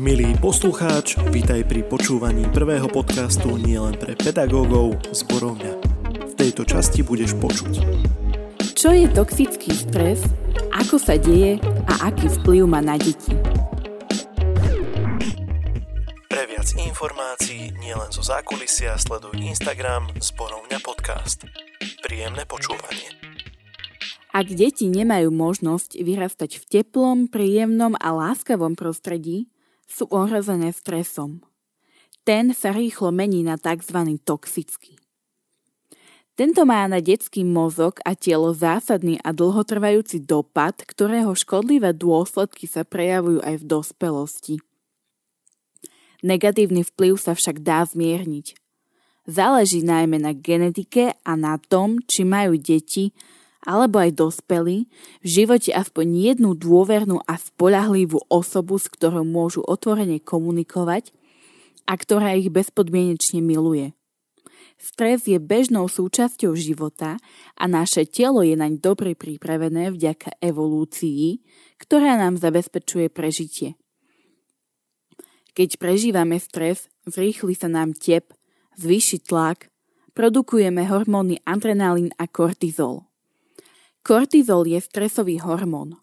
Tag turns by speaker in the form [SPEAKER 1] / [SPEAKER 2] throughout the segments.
[SPEAKER 1] Milý poslucháč, vítaj pri počúvaní prvého podcastu nielen pre pedagógov z Borovňa. V tejto časti budeš počuť.
[SPEAKER 2] Čo je toxický stres, ako sa deje a aký vplyv má na deti?
[SPEAKER 1] Pre viac informácií nielen zo zákulisia sleduj Instagram Zborovňa podcast. Príjemné počúvanie.
[SPEAKER 2] Ak deti nemajú možnosť vyrastať v teplom, príjemnom a láskavom prostredí, sú ohrozené stresom. Ten sa rýchlo mení na tzv. toxický. Tento má na detský mozog a telo zásadný a dlhotrvajúci dopad, ktorého škodlivé dôsledky sa prejavujú aj v dospelosti. Negatívny vplyv sa však dá zmierniť. Záleží najmä na genetike a na tom, či majú deti alebo aj dospelí v živote aspoň jednu dôvernú a spolahlivú osobu, s ktorou môžu otvorene komunikovať a ktorá ich bezpodmienečne miluje. Stres je bežnou súčasťou života a naše telo je naň dobre pripravené vďaka evolúcii, ktorá nám zabezpečuje prežitie. Keď prežívame stres, zrýchli sa nám tep, zvýši tlak, produkujeme hormóny adrenalín a kortizol. Kortizol je stresový hormón.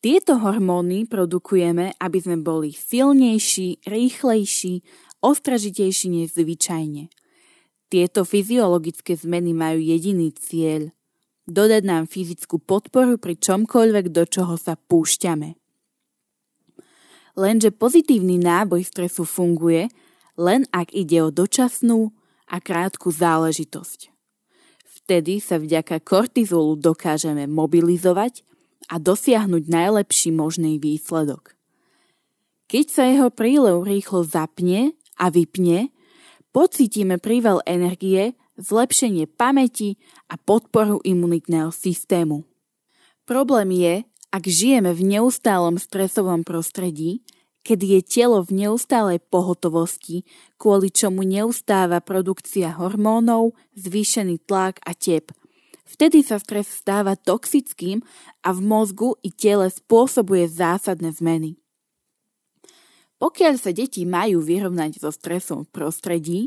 [SPEAKER 2] Tieto hormóny produkujeme, aby sme boli silnejší, rýchlejší, ostražitejší než zvyčajne. Tieto fyziologické zmeny majú jediný cieľ – dodať nám fyzickú podporu pri čomkoľvek, do čoho sa púšťame. Lenže pozitívny náboj stresu funguje, len ak ide o dočasnú a krátku záležitosť. Vtedy sa vďaka kortizolu dokážeme mobilizovať a dosiahnuť najlepší možný výsledok. Keď sa jeho prílev rýchlo zapne a vypne, pocítime príval energie, zlepšenie pamäti a podporu imunitného systému. Problém je, ak žijeme v neustálom stresovom prostredí, kedy je telo v neustálej pohotovosti, kvôli čomu neustáva produkcia hormónov, zvýšený tlak a tep. Vtedy sa stres stáva toxickým a v mozgu i tele spôsobuje zásadné zmeny. Pokiaľ sa deti majú vyrovnať so stresom v prostredí,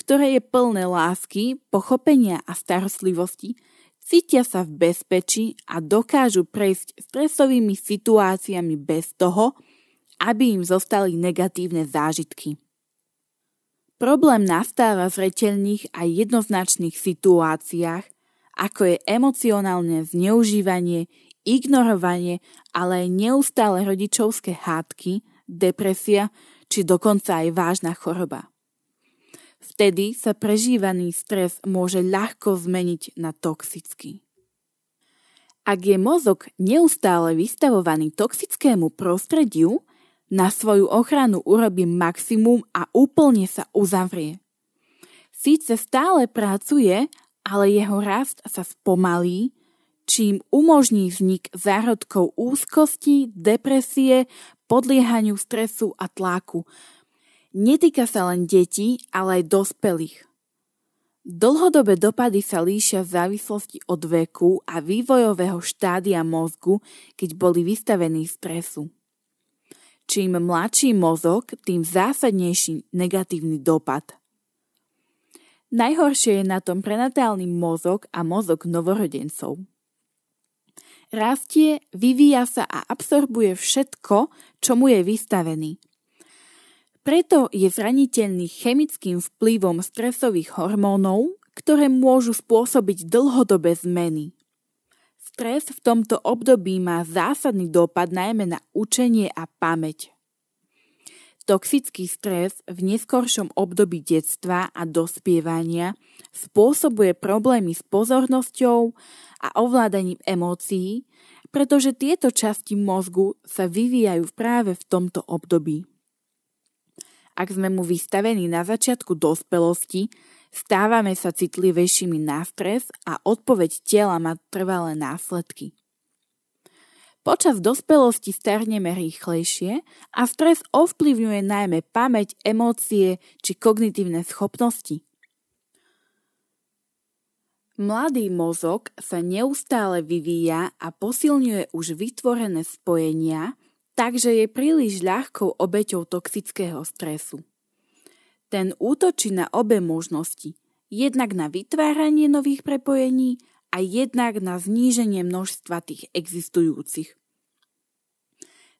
[SPEAKER 2] ktoré je plné lásky, pochopenia a starostlivosti, cítia sa v bezpečí a dokážu prejsť stresovými situáciami bez toho, aby im zostali negatívne zážitky. Problém nastáva v reteľných a jednoznačných situáciách, ako je emocionálne zneužívanie, ignorovanie, ale aj neustále rodičovské hádky, depresia či dokonca aj vážna choroba. Vtedy sa prežívaný stres môže ľahko zmeniť na toxický. Ak je mozog neustále vystavovaný toxickému prostrediu, na svoju ochranu urobí maximum a úplne sa uzavrie. Síce stále pracuje, ale jeho rast sa spomalí, čím umožní vznik zárodkov úzkosti, depresie, podliehaniu stresu a tlaku. Netýka sa len detí, ale aj dospelých. Dlhodobé dopady sa líšia v závislosti od veku a vývojového štádia mozgu, keď boli vystavení stresu. Čím mladší mozog, tým zásadnejší negatívny dopad. Najhoršie je na tom prenatálny mozog a mozog novorodencov. Rastie, vyvíja sa a absorbuje všetko, čo mu je vystavený. Preto je zraniteľný chemickým vplyvom stresových hormónov, ktoré môžu spôsobiť dlhodobé zmeny. Stres v tomto období má zásadný dopad najmä na učenie a pamäť. Toxický stres v neskoršom období detstva a dospievania spôsobuje problémy s pozornosťou a ovládaním emócií, pretože tieto časti mozgu sa vyvíjajú práve v tomto období. Ak sme mu vystavení na začiatku dospelosti, Stávame sa citlivejšími na stres a odpoveď tela má trvalé následky. Počas dospelosti starneme rýchlejšie a stres ovplyvňuje najmä pamäť, emócie či kognitívne schopnosti. Mladý mozog sa neustále vyvíja a posilňuje už vytvorené spojenia, takže je príliš ľahkou obeťou toxického stresu. Ten útočí na obe možnosti, jednak na vytváranie nových prepojení a jednak na zníženie množstva tých existujúcich.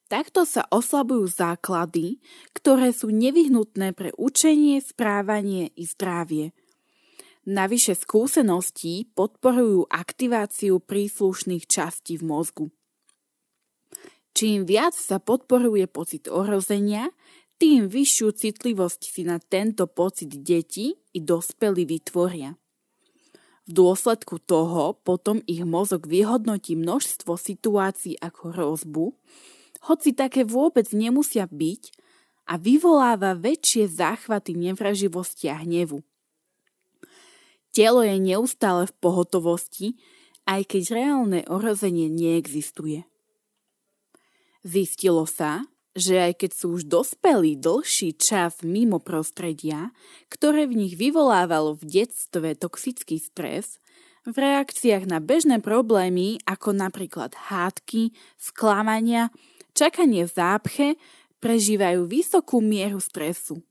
[SPEAKER 2] Takto sa oslabujú základy, ktoré sú nevyhnutné pre učenie, správanie i zdravie. Navyše skúseností podporujú aktiváciu príslušných častí v mozgu. Čím viac sa podporuje pocit ohrozenia, tým vyššiu citlivosť si na tento pocit deti i dospelí vytvoria. V dôsledku toho potom ich mozog vyhodnotí množstvo situácií ako hrozbu, hoci také vôbec nemusia byť a vyvoláva väčšie záchvaty nevraživosti a hnevu. Telo je neustále v pohotovosti, aj keď reálne ohrozenie neexistuje. Zistilo sa, že aj keď sú už dospelí dlhší čas mimo prostredia, ktoré v nich vyvolávalo v detstve toxický stres, v reakciách na bežné problémy ako napríklad hádky, sklamania, čakanie v zápche, prežívajú vysokú mieru stresu.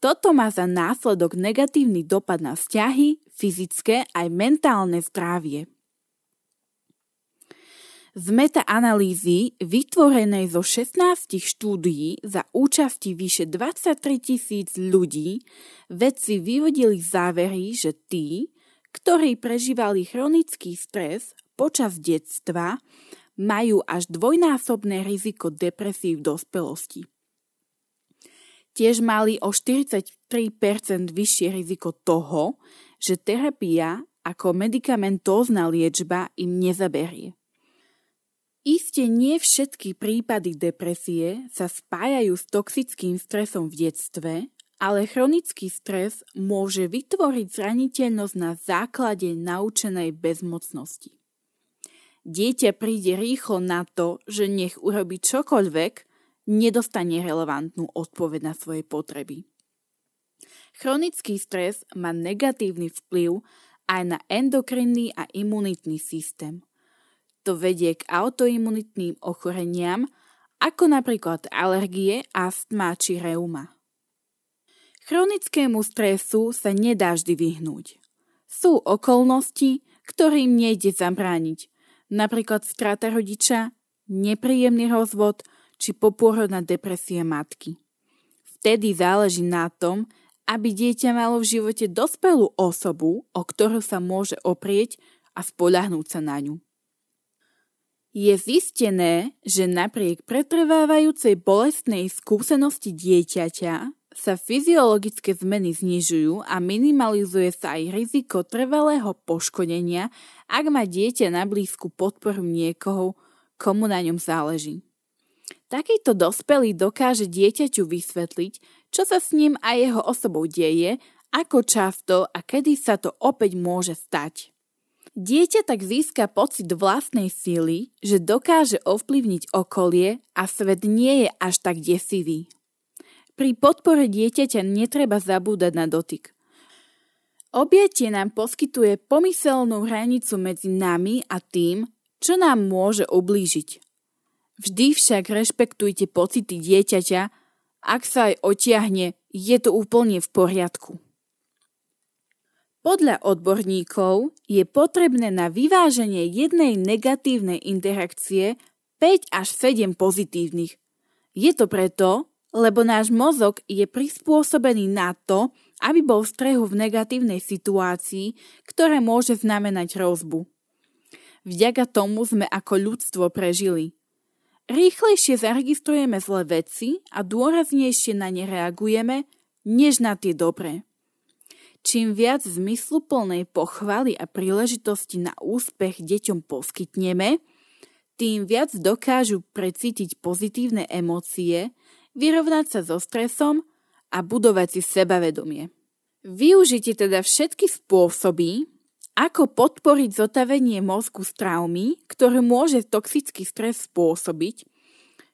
[SPEAKER 2] Toto má za následok negatívny dopad na vzťahy, fyzické aj mentálne zdravie. Z metaanalýzy vytvorenej zo 16 štúdií za účasti vyše 23 tisíc ľudí vedci vyvodili závery, že tí, ktorí prežívali chronický stres počas detstva, majú až dvojnásobné riziko depresí v dospelosti. Tiež mali o 43% vyššie riziko toho, že terapia ako medikamentózna liečba im nezaberie. Isté nie všetky prípady depresie sa spájajú s toxickým stresom v detstve, ale chronický stres môže vytvoriť zraniteľnosť na základe naučenej bezmocnosti. Dieťa príde rýchlo na to, že nech urobí čokoľvek, nedostane relevantnú odpoveď na svoje potreby. Chronický stres má negatívny vplyv aj na endokrinný a imunitný systém – to vedie k autoimunitným ochoreniam, ako napríklad alergie, astma či reuma. Chronickému stresu sa nedá vždy vyhnúť. Sú okolnosti, ktorým nejde zabrániť, napríklad strata rodiča, nepríjemný rozvod či popôrodná depresia matky. Vtedy záleží na tom, aby dieťa malo v živote dospelú osobu, o ktorú sa môže oprieť a spoľahnúť sa na ňu. Je zistené, že napriek pretrvávajúcej bolestnej skúsenosti dieťaťa sa fyziologické zmeny znižujú a minimalizuje sa aj riziko trvalého poškodenia, ak má dieťa na blízku podporu niekoho, komu na ňom záleží. Takýto dospelý dokáže dieťaťu vysvetliť, čo sa s ním a jeho osobou deje, ako často a kedy sa to opäť môže stať. Dieťa tak získa pocit vlastnej síly, že dokáže ovplyvniť okolie a svet nie je až tak desivý. Pri podpore dieťaťa netreba zabúdať na dotyk. Objatie nám poskytuje pomyselnú hranicu medzi nami a tým, čo nám môže ublížiť. Vždy však rešpektujte pocity dieťaťa, ak sa aj otiahne, je to úplne v poriadku. Podľa odborníkov je potrebné na vyváženie jednej negatívnej interakcie 5 až 7 pozitívnych. Je to preto, lebo náš mozog je prispôsobený na to, aby bol v strehu v negatívnej situácii, ktoré môže znamenať hrozbu. Vďaka tomu sme ako ľudstvo prežili. Rýchlejšie zaregistrujeme zlé veci a dôraznejšie na ne reagujeme, než na tie dobré. Čím viac zmysluplnej pochvaly a príležitosti na úspech deťom poskytneme, tým viac dokážu precítiť pozitívne emócie, vyrovnať sa so stresom a budovať si sebavedomie. Využite teda všetky spôsoby, ako podporiť zotavenie mozgu z traumy, ktoré môže toxický stres spôsobiť,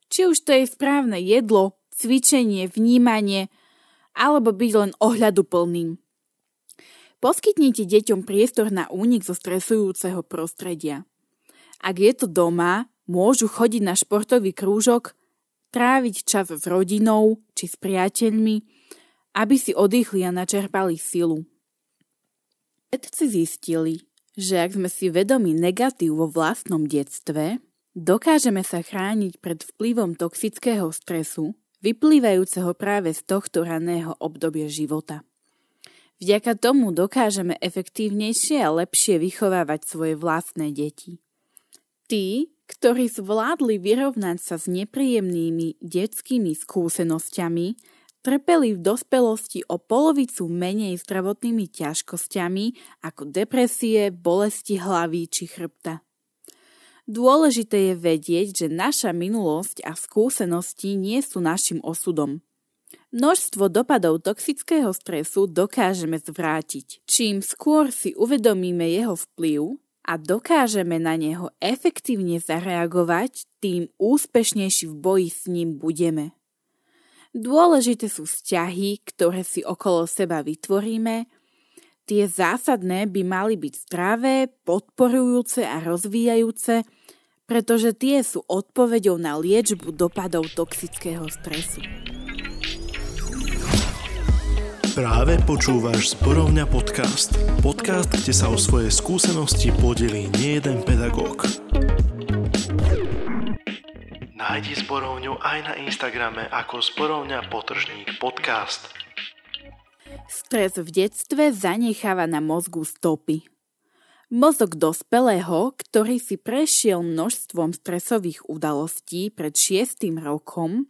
[SPEAKER 2] či už to je správne jedlo, cvičenie, vnímanie, alebo byť len ohľaduplným. Poskytnite deťom priestor na únik zo stresujúceho prostredia. Ak je to doma, Môžu chodiť na športový krúžok, tráviť čas s rodinou či s priateľmi, aby si oddychli a načerpali silu. Vedci zistili, že ak sme si vedomi negatív vo vlastnom detstve, dokážeme sa chrániť pred vplyvom toxického stresu, vyplývajúceho práve z tohto raného obdobia života. Vďaka tomu dokážeme efektívnejšie a lepšie vychovávať svoje vlastné deti. Tí, ktorí zvládli vyrovnať sa s nepríjemnými detskými skúsenosťami, trpeli v dospelosti o polovicu menej zdravotnými ťažkosťami ako depresie, bolesti hlavy či chrbta. Dôležité je vedieť, že naša minulosť a skúsenosti nie sú našim osudom. Množstvo dopadov toxického stresu dokážeme zvrátiť. Čím skôr si uvedomíme jeho vplyv, a dokážeme na neho efektívne zareagovať, tým úspešnejší v boji s ním budeme. Dôležité sú vzťahy, ktoré si okolo seba vytvoríme. Tie zásadné by mali byť zdravé, podporujúce a rozvíjajúce, pretože tie sú odpoveďou na liečbu dopadov toxického stresu.
[SPEAKER 1] Práve počúvaš Zborovňa podcast. Podcast, kde sa o svoje skúsenosti podelí nie jeden pedagóg. Nájdi Zborovňu aj na Instagrame ako Zborovňa potržník podcast.
[SPEAKER 2] Stres v detstve zanecháva na mozgu stopy. Mozog dospelého, ktorý si prešiel množstvom stresových udalostí pred šiestým rokom,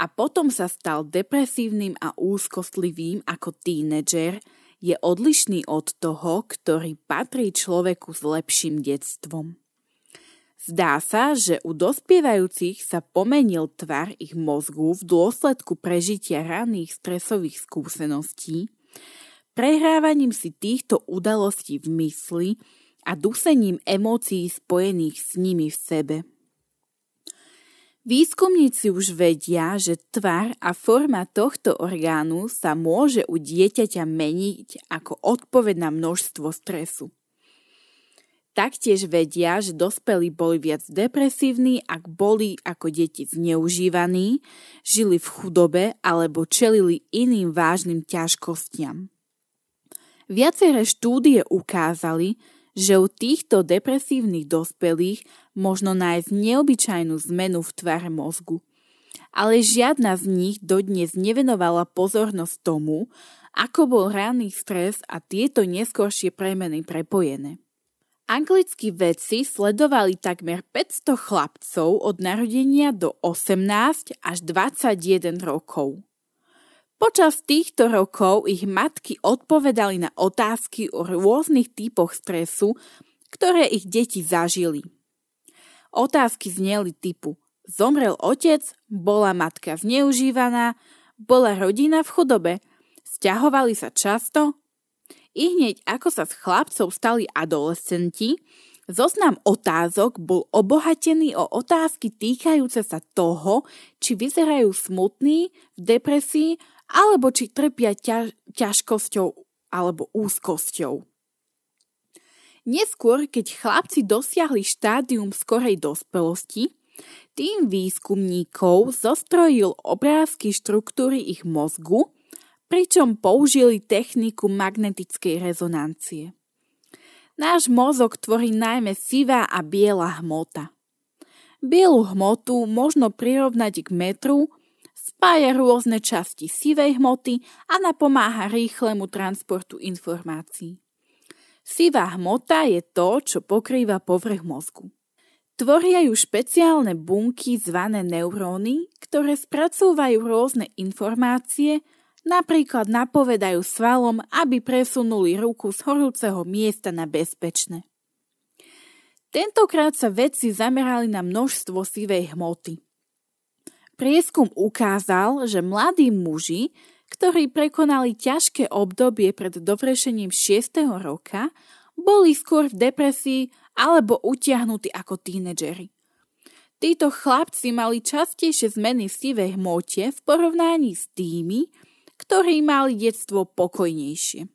[SPEAKER 2] a potom sa stal depresívnym a úzkostlivým ako tínedžer, je odlišný od toho, ktorý patrí človeku s lepším detstvom. Zdá sa, že u dospievajúcich sa pomenil tvar ich mozgu v dôsledku prežitia raných stresových skúseností, prehrávaním si týchto udalostí v mysli a dusením emócií spojených s nimi v sebe. Výskumníci už vedia, že tvar a forma tohto orgánu sa môže u dieťaťa meniť ako odpoveď na množstvo stresu. Taktiež vedia, že dospelí boli viac depresívni, ak boli ako deti zneužívaní, žili v chudobe alebo čelili iným vážnym ťažkostiam. Viaceré štúdie ukázali, že u týchto depresívnych dospelých možno nájsť neobyčajnú zmenu v tvare mozgu. Ale žiadna z nich dodnes nevenovala pozornosť tomu, ako bol ranný stres a tieto neskôršie premeny prepojené. Anglickí vedci sledovali takmer 500 chlapcov od narodenia do 18 až 21 rokov. Počas týchto rokov ich matky odpovedali na otázky o rôznych typoch stresu, ktoré ich deti zažili. Otázky zneli typu Zomrel otec, bola matka zneužívaná, bola rodina v chudobe, stiahovali sa často. I hneď ako sa s chlapcov stali adolescenti, Zoznam otázok bol obohatený o otázky týkajúce sa toho, či vyzerajú smutní, v depresii alebo či trpia ťaž, ťažkosťou alebo úzkosťou. Neskôr, keď chlapci dosiahli štádium skorej dospelosti, tým výskumníkov zostrojil obrázky štruktúry ich mozgu, pričom použili techniku magnetickej rezonancie. Náš mozog tvorí najmä sivá a biela hmota. Bielu hmotu možno prirovnať k metru, spája rôzne časti sivej hmoty a napomáha rýchlemu transportu informácií. Sivá hmota je to, čo pokrýva povrch mozgu. Tvoria ju špeciálne bunky zvané neuróny, ktoré spracúvajú rôzne informácie, napríklad napovedajú svalom, aby presunuli ruku z horúceho miesta na bezpečné. Tentokrát sa vedci zamerali na množstvo sivej hmoty – Prieskum ukázal, že mladí muži, ktorí prekonali ťažké obdobie pred dovršením 6. roka, boli skôr v depresii alebo utiahnutí ako tínedžeri. Títo chlapci mali častejšie zmeny v sivej hmote v porovnaní s tými, ktorí mali detstvo pokojnejšie.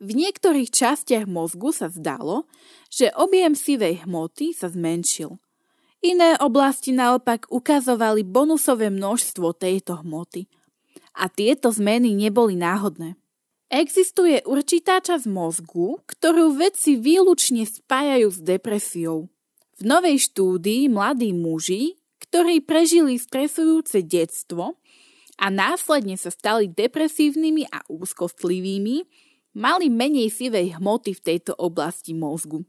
[SPEAKER 2] V niektorých častiach mozgu sa zdalo, že objem sivej hmoty sa zmenšil. Iné oblasti naopak ukazovali bonusové množstvo tejto hmoty. A tieto zmeny neboli náhodné. Existuje určitá časť mozgu, ktorú vedci výlučne spájajú s depresiou. V novej štúdii mladí muži, ktorí prežili stresujúce detstvo a následne sa stali depresívnymi a úzkostlivými, mali menej sivej hmoty v tejto oblasti mozgu.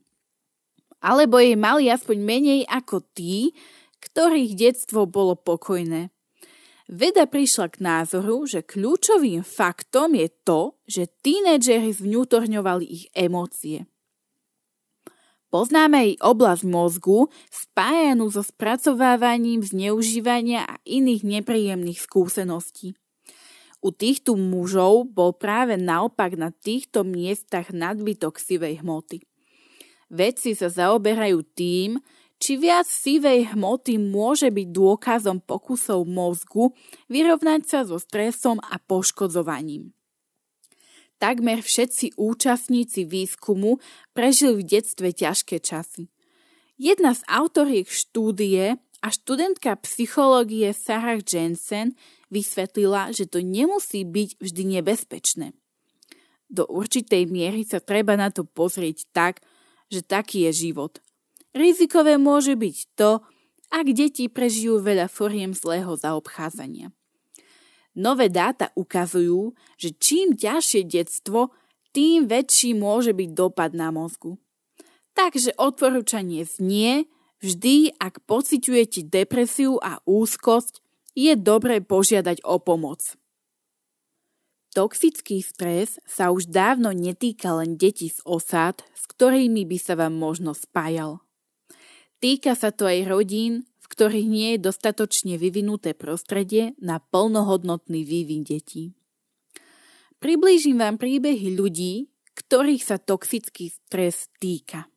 [SPEAKER 2] Alebo jej mali aspoň menej ako tí, ktorých detstvo bolo pokojné. Veda prišla k názoru, že kľúčovým faktom je to, že tínedžeri zvňútorňovali ich emócie. Poznáme jej oblasť mozgu spájanú so spracovávaním zneužívania a iných nepríjemných skúseností. U týchto mužov bol práve naopak na týchto miestach nadbytok sivej hmoty. Vedci sa zaoberajú tým, či viac sivej hmoty môže byť dôkazom pokusov mozgu vyrovnať sa so stresom a poškodzovaním. Takmer všetci účastníci výskumu prežili v detstve ťažké časy. Jedna z autoriek štúdie a študentka psychológie Sarah Jensen vysvetlila, že to nemusí byť vždy nebezpečné. Do určitej miery sa treba na to pozrieť tak, že taký je život. Rizikové môže byť to, ak deti prežijú veľa foriem zlého zaobchádzania. Nové dáta ukazujú, že čím ťažšie detstvo, tým väčší môže byť dopad na mozgu. Takže odporúčanie znie, vždy ak pociťujete depresiu a úzkosť, je dobré požiadať o pomoc. Toxický stres sa už dávno netýka len detí z osád, s ktorými by sa vám možno spájal. Týka sa to aj rodín, ktorých nie je dostatočne vyvinuté prostredie na plnohodnotný vývin detí. Priblížim vám príbehy ľudí, ktorých sa toxický stres týka.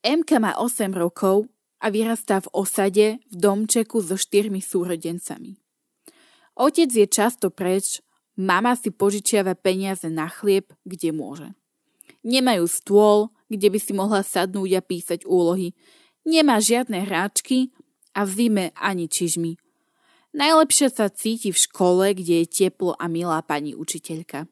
[SPEAKER 2] MK má 8 rokov a vyrastá v osade v domčeku so štyrmi súrodencami. Otec je často preč, mama si požičiava peniaze na chlieb, kde môže. Nemajú stôl, kde by si mohla sadnúť a písať úlohy. Nemá žiadne hráčky a v zime ani čižmy. Najlepšie sa cíti v škole, kde je teplo a milá pani učiteľka.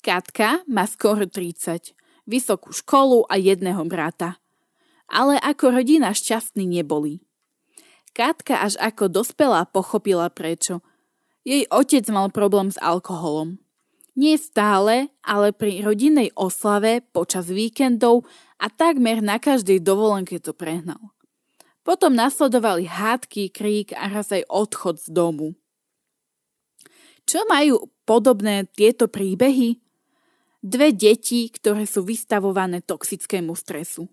[SPEAKER 2] Katka má skoro 30 vysokú školu a jedného brata. Ale ako rodina šťastní neboli. Katka až ako dospelá pochopila prečo. Jej otec mal problém s alkoholom. Nie stále, ale pri rodinnej oslave, počas víkendov a takmer na každej dovolenke to prehnal. Potom nasledovali hádky, krík a raz aj odchod z domu. Čo majú podobné tieto príbehy? dve deti, ktoré sú vystavované toxickému stresu.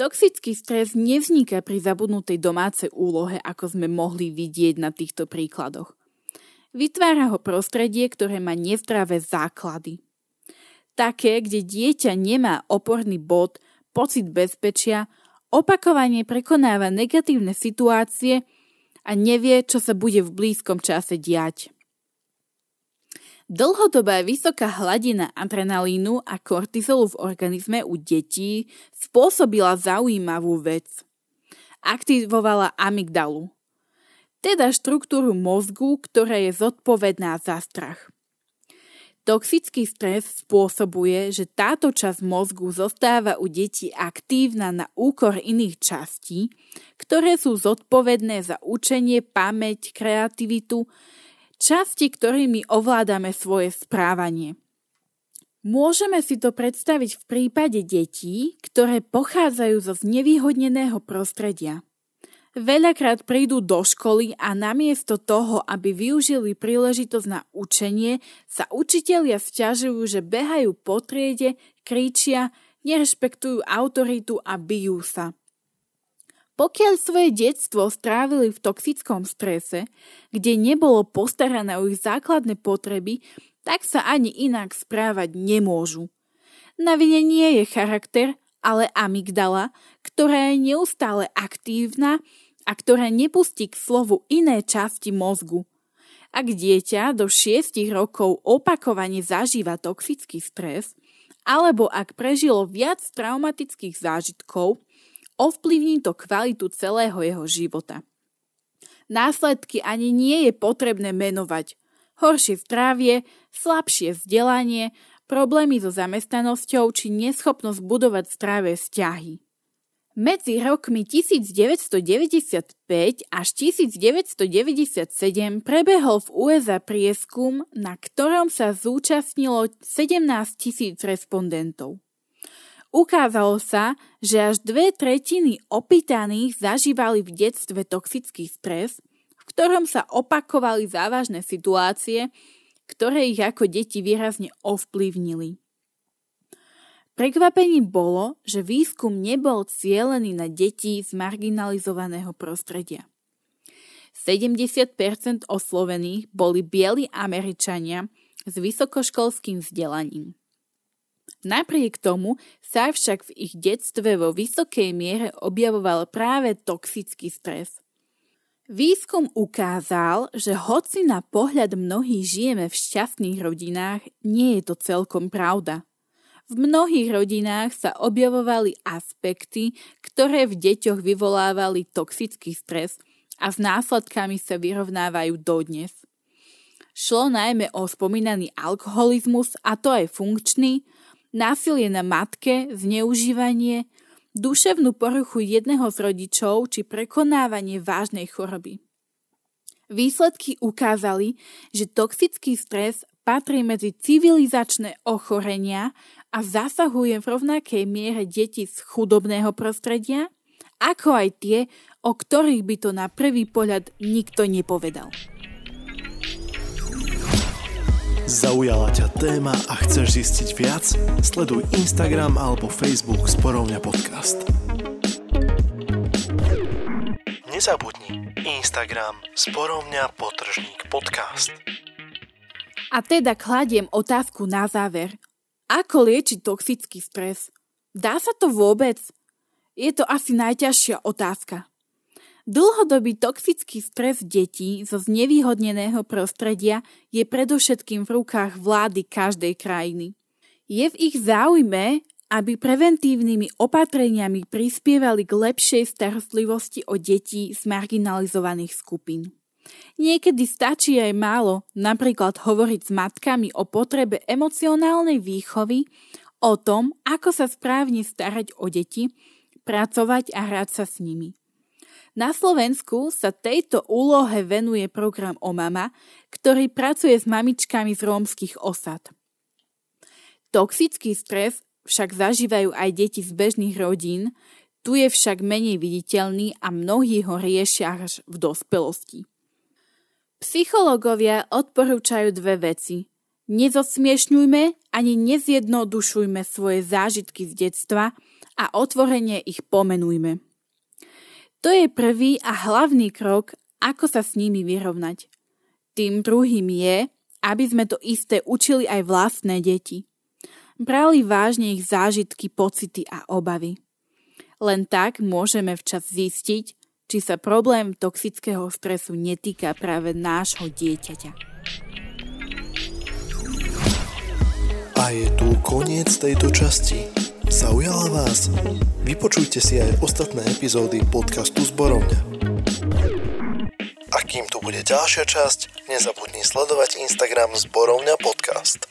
[SPEAKER 2] Toxický stres nevzniká pri zabudnutej domácej úlohe, ako sme mohli vidieť na týchto príkladoch. Vytvára ho prostredie, ktoré má nezdravé základy. Také, kde dieťa nemá oporný bod, pocit bezpečia, opakovane prekonáva negatívne situácie a nevie, čo sa bude v blízkom čase diať. Dlhodobá vysoká hladina adrenalínu a kortizolu v organizme u detí spôsobila zaujímavú vec. Aktivovala amygdalu, teda štruktúru mozgu, ktorá je zodpovedná za strach. Toxický stres spôsobuje, že táto časť mozgu zostáva u detí aktívna na úkor iných častí, ktoré sú zodpovedné za učenie, pamäť, kreativitu, časti, ktorými ovládame svoje správanie. Môžeme si to predstaviť v prípade detí, ktoré pochádzajú zo znevýhodneného prostredia. Veľakrát prídu do školy a namiesto toho, aby využili príležitosť na učenie, sa učitelia sťažujú, že behajú po triede, kričia, nerešpektujú autoritu a bijú sa. Pokiaľ svoje detstvo strávili v toxickom strese, kde nebolo postarané o ich základné potreby, tak sa ani inak správať nemôžu. Na vine nie je charakter, ale amygdala, ktorá je neustále aktívna a ktorá nepustí k slovu iné časti mozgu. Ak dieťa do 6 rokov opakovane zažíva toxický stres, alebo ak prežilo viac traumatických zážitkov, ovplyvní to kvalitu celého jeho života. Následky ani nie je potrebné menovať. Horšie zdravie, slabšie vzdelanie, problémy so zamestnanosťou či neschopnosť budovať zdravé vzťahy. Medzi rokmi 1995 až 1997 prebehol v USA prieskum, na ktorom sa zúčastnilo 17 tisíc respondentov. Ukázalo sa, že až dve tretiny opýtaných zažívali v detstve toxický stres, v ktorom sa opakovali závažné situácie, ktoré ich ako deti výrazne ovplyvnili. Prekvapením bolo, že výskum nebol cielený na deti z marginalizovaného prostredia. 70% oslovených boli bieli Američania s vysokoškolským vzdelaním. Napriek tomu sa však v ich detstve vo vysokej miere objavoval práve toxický stres. Výskum ukázal, že hoci na pohľad mnohých žijeme v šťastných rodinách, nie je to celkom pravda. V mnohých rodinách sa objavovali aspekty, ktoré v deťoch vyvolávali toxický stres a s následkami sa vyrovnávajú dodnes. Šlo najmä o spomínaný alkoholizmus, a to aj funkčný, násilie na matke, zneužívanie, duševnú poruchu jedného z rodičov či prekonávanie vážnej choroby. Výsledky ukázali, že toxický stres patrí medzi civilizačné ochorenia a zasahuje v rovnakej miere deti z chudobného prostredia, ako aj tie, o ktorých by to na prvý pohľad nikto nepovedal.
[SPEAKER 1] Zaujala ťa téma a chceš zistiť viac? Sleduj Instagram alebo Facebook Sporovňa podcast. Nezabudni Instagram Sporovňa potržník podcast.
[SPEAKER 2] A teda kladiem otázku na záver – ako liečiť toxický stres? Dá sa to vôbec? Je to asi najťažšia otázka. Dlhodobý toxický stres detí zo znevýhodneného prostredia je predovšetkým v rukách vlády každej krajiny. Je v ich záujme, aby preventívnymi opatreniami prispievali k lepšej starostlivosti o detí z marginalizovaných skupín. Niekedy stačí aj málo, napríklad hovoriť s matkami o potrebe emocionálnej výchovy, o tom, ako sa správne starať o deti, pracovať a hrať sa s nimi. Na Slovensku sa tejto úlohe venuje program O mama, ktorý pracuje s mamičkami z rómskych osad. Toxický stres však zažívajú aj deti z bežných rodín, tu je však menej viditeľný a mnohí ho riešia až v dospelosti. Psychológovia odporúčajú dve veci. Nezosmiešňujme ani nezjednodušujme svoje zážitky z detstva a otvorene ich pomenujme. To je prvý a hlavný krok, ako sa s nimi vyrovnať. Tým druhým je, aby sme to isté učili aj vlastné deti. Brali vážne ich zážitky, pocity a obavy. Len tak môžeme včas zistiť, či sa problém toxického stresu netýka práve nášho dieťaťa.
[SPEAKER 1] A je tu koniec tejto časti. Zaujala vás? Vypočujte si aj ostatné epizódy podcastu Zborovňa. A kým tu bude ďalšia časť, nezabudni sledovať Instagram Zborovňa podcast.